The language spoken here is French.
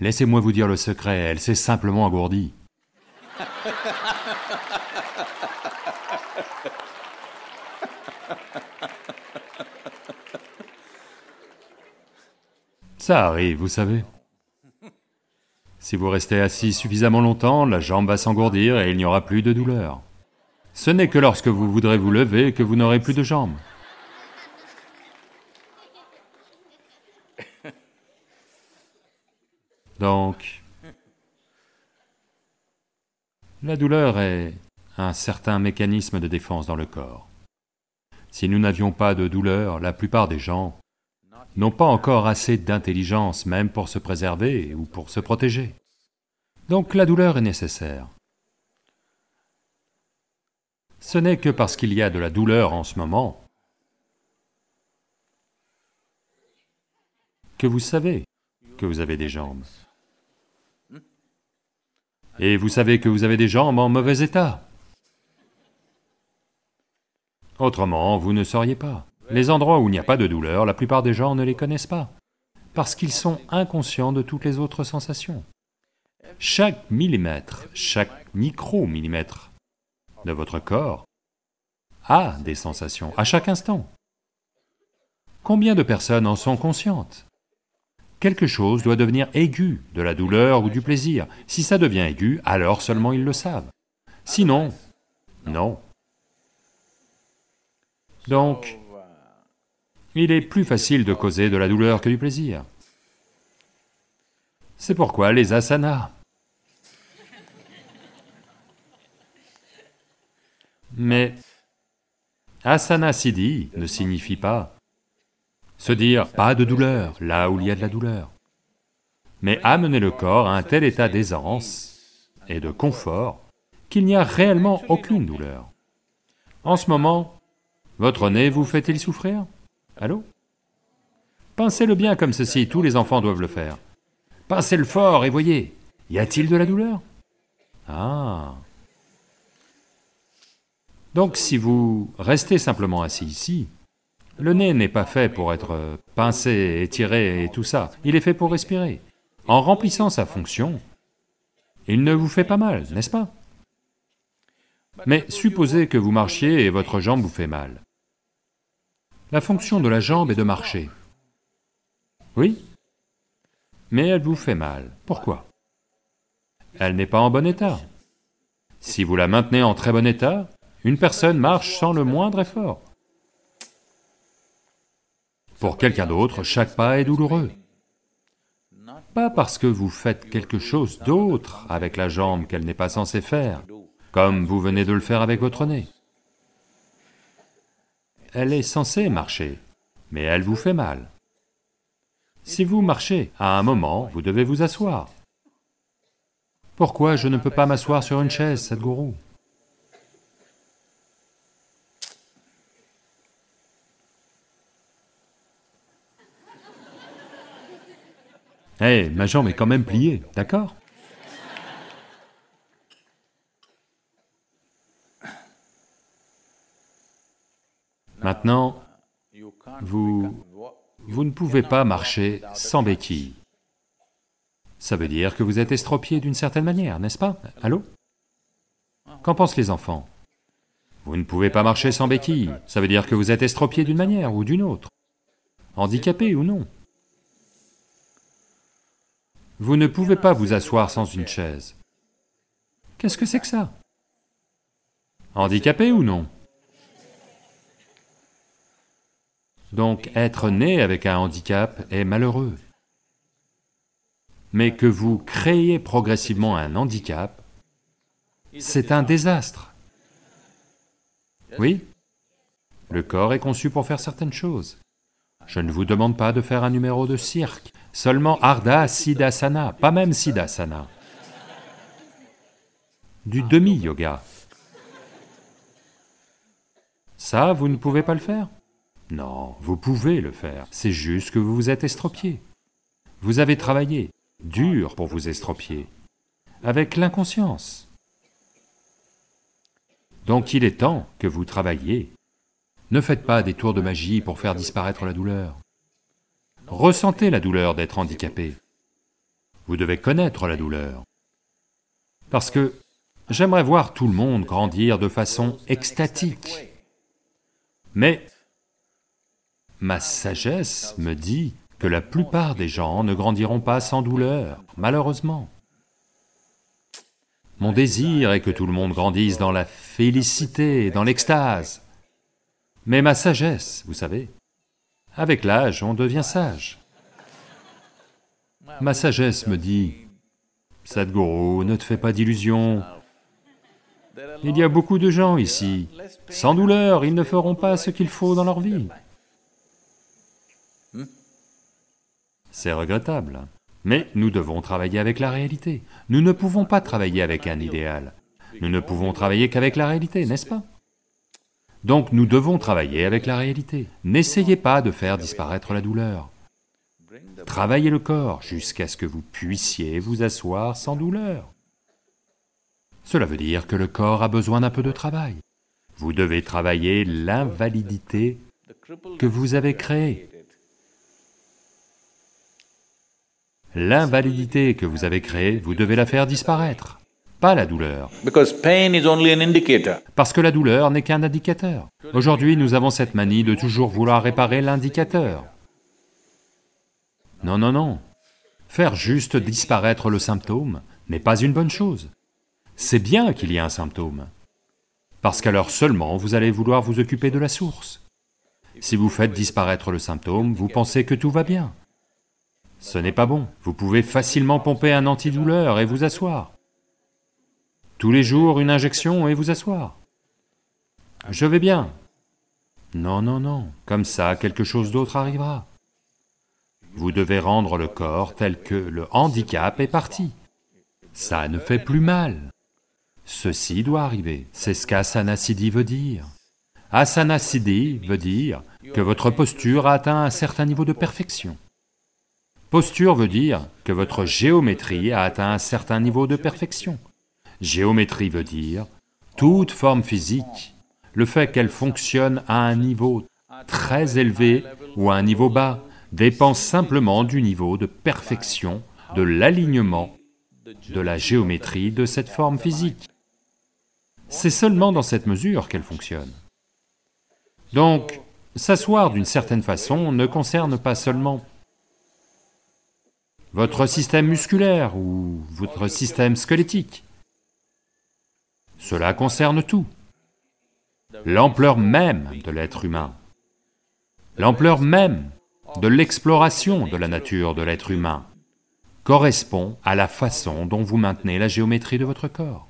Laissez-moi vous dire le secret, elle s'est simplement engourdie. Ça arrive, vous savez. Si vous restez assis suffisamment longtemps, la jambe va s'engourdir et il n'y aura plus de douleur. Ce n'est que lorsque vous voudrez vous lever que vous n'aurez plus de jambes. Donc, la douleur est un certain mécanisme de défense dans le corps. Si nous n'avions pas de douleur, la plupart des gens n'ont pas encore assez d'intelligence même pour se préserver ou pour se protéger. Donc la douleur est nécessaire. Ce n'est que parce qu'il y a de la douleur en ce moment que vous savez que vous avez des jambes. Et vous savez que vous avez des jambes en mauvais état. Autrement, vous ne sauriez pas. Les endroits où il n'y a pas de douleur, la plupart des gens ne les connaissent pas, parce qu'ils sont inconscients de toutes les autres sensations. Chaque millimètre, chaque micro-millimètre de votre corps a des sensations à chaque instant. Combien de personnes en sont conscientes? Quelque chose doit devenir aigu, de la douleur ou du plaisir. Si ça devient aigu, alors seulement ils le savent. Sinon, non. Donc, il est plus facile de causer de la douleur que du plaisir. C'est pourquoi les asanas. Mais asana siddhi ne signifie pas se dire pas de douleur là où il y a de la douleur, mais amener le corps à un tel état d'aisance et de confort qu'il n'y a réellement aucune douleur. En ce moment, votre nez vous fait-il souffrir? Allô? Pincez-le bien comme ceci, tous les enfants doivent le faire. Pincez-le fort et voyez, y a-t-il de la douleur? Ah. Donc si vous restez simplement assis ici, le nez n'est pas fait pour être pincé, étiré et tout ça, il est fait pour respirer. En remplissant sa fonction, il ne vous fait pas mal, n'est-ce pas? Mais supposez que vous marchiez et votre jambe vous fait mal. La fonction de la jambe est de marcher. Oui? Mais elle vous fait mal. Pourquoi? Elle n'est pas en bon état. Si vous la maintenez en très bon état, une personne marche sans le moindre effort. Pour quelqu'un d'autre, chaque pas est douloureux. Pas parce que vous faites quelque chose d'autre avec la jambe qu'elle n'est pas censée faire, comme vous venez de le faire avec votre nez elle est censée marcher, mais elle vous fait mal. Si vous marchez, à un moment, vous devez vous asseoir. Pourquoi je ne peux pas m'asseoir sur une chaise, Sadhguru Eh, ma jambe est quand même pliée, d'accord? Maintenant, vous, vous ne pouvez pas marcher sans béquille. Ça veut dire que vous êtes estropié d'une certaine manière, n'est-ce pas? Allô? Qu'en pensent les enfants? Vous ne pouvez pas marcher sans béquille, ça veut dire que vous êtes estropié d'une manière ou d'une autre, handicapé ou non. Vous ne pouvez pas vous asseoir sans une chaise. Qu'est-ce que c'est que ça? Handicapé ou non? Donc être né avec un handicap est malheureux. Mais que vous créez progressivement un handicap, c'est un désastre. Oui? Le corps est conçu pour faire certaines choses. Je ne vous demande pas de faire un numéro de cirque, seulement Ardha Siddhasana, pas même Siddhasana. Du demi-yoga. Ça, vous ne pouvez pas le faire? Non, vous pouvez le faire, c'est juste que vous vous êtes estropié. Vous avez travaillé, dur pour vous estropier, avec l'inconscience. Donc il est temps que vous travailliez. Ne faites pas des tours de magie pour faire disparaître la douleur. Ressentez la douleur d'être handicapé. Vous devez connaître la douleur. Parce que j'aimerais voir tout le monde grandir de façon extatique. Mais ma sagesse me dit que la plupart des gens ne grandiront pas sans douleur, malheureusement. Mon désir est que tout le monde grandisse dans la félicité, dans l'extase. Mais ma sagesse, vous savez, avec l'âge, on devient sage. Ma sagesse me dit, Sadhguru, ne te fais pas d'illusions. Il y a beaucoup de gens ici, sans douleur, ils ne feront pas ce qu'il faut dans leur vie. C'est regrettable, mais nous devons travailler avec la réalité. Nous ne pouvons pas travailler avec un idéal. Nous ne pouvons travailler qu'avec la réalité, n'est-ce pas? Donc nous devons travailler avec la réalité. N'essayez pas de faire disparaître la douleur. Travaillez le corps jusqu'à ce que vous puissiez vous asseoir sans douleur. Cela veut dire que le corps a besoin d'un peu de travail. Vous devez travailler l'invalidité que vous avez créée. L'invalidité que vous avez créée, vous devez la faire disparaître, pas la douleur. Parce que la douleur n'est qu'un indicateur. Aujourd'hui, nous avons cette manie de toujours vouloir réparer l'indicateur. Non, non, non. Faire juste disparaître le symptôme n'est pas une bonne chose. C'est bien qu'il y ait un symptôme, parce qu'alors seulement vous allez vouloir vous occuper de la source. Si vous faites disparaître le symptôme, vous pensez que tout va bien. Ce n'est pas bon. Vous pouvez facilement pomper un antidouleur et vous asseoir. Tous les jours, une injection et vous asseoir. Je vais bien. Non, non, non, comme ça, quelque chose d'autre arrivera. Vous devez rendre le corps tel que le handicap est parti. Ça ne fait plus mal. Ceci doit arriver, c'est ce qu'Asana Siddhi veut dire. Asana Siddhi veut dire que votre posture a atteint un certain niveau de perfection. Posture veut dire que votre géométrie a atteint un certain niveau de perfection. Géométrie veut dire toute forme physique, le fait qu'elle fonctionne à un niveau très élevé ou à un niveau bas dépend simplement du niveau de perfection, de l'alignement de la géométrie de cette forme physique. C'est seulement dans cette mesure qu'elle fonctionne. Donc, s'asseoir d'une certaine façon ne concerne pas seulement votre système musculaire ou votre système squelettique. Cela concerne tout. L'ampleur même de l'être humain, l'ampleur même de l'exploration de la nature de l'être humain correspond à la façon dont vous maintenez la géométrie de votre corps.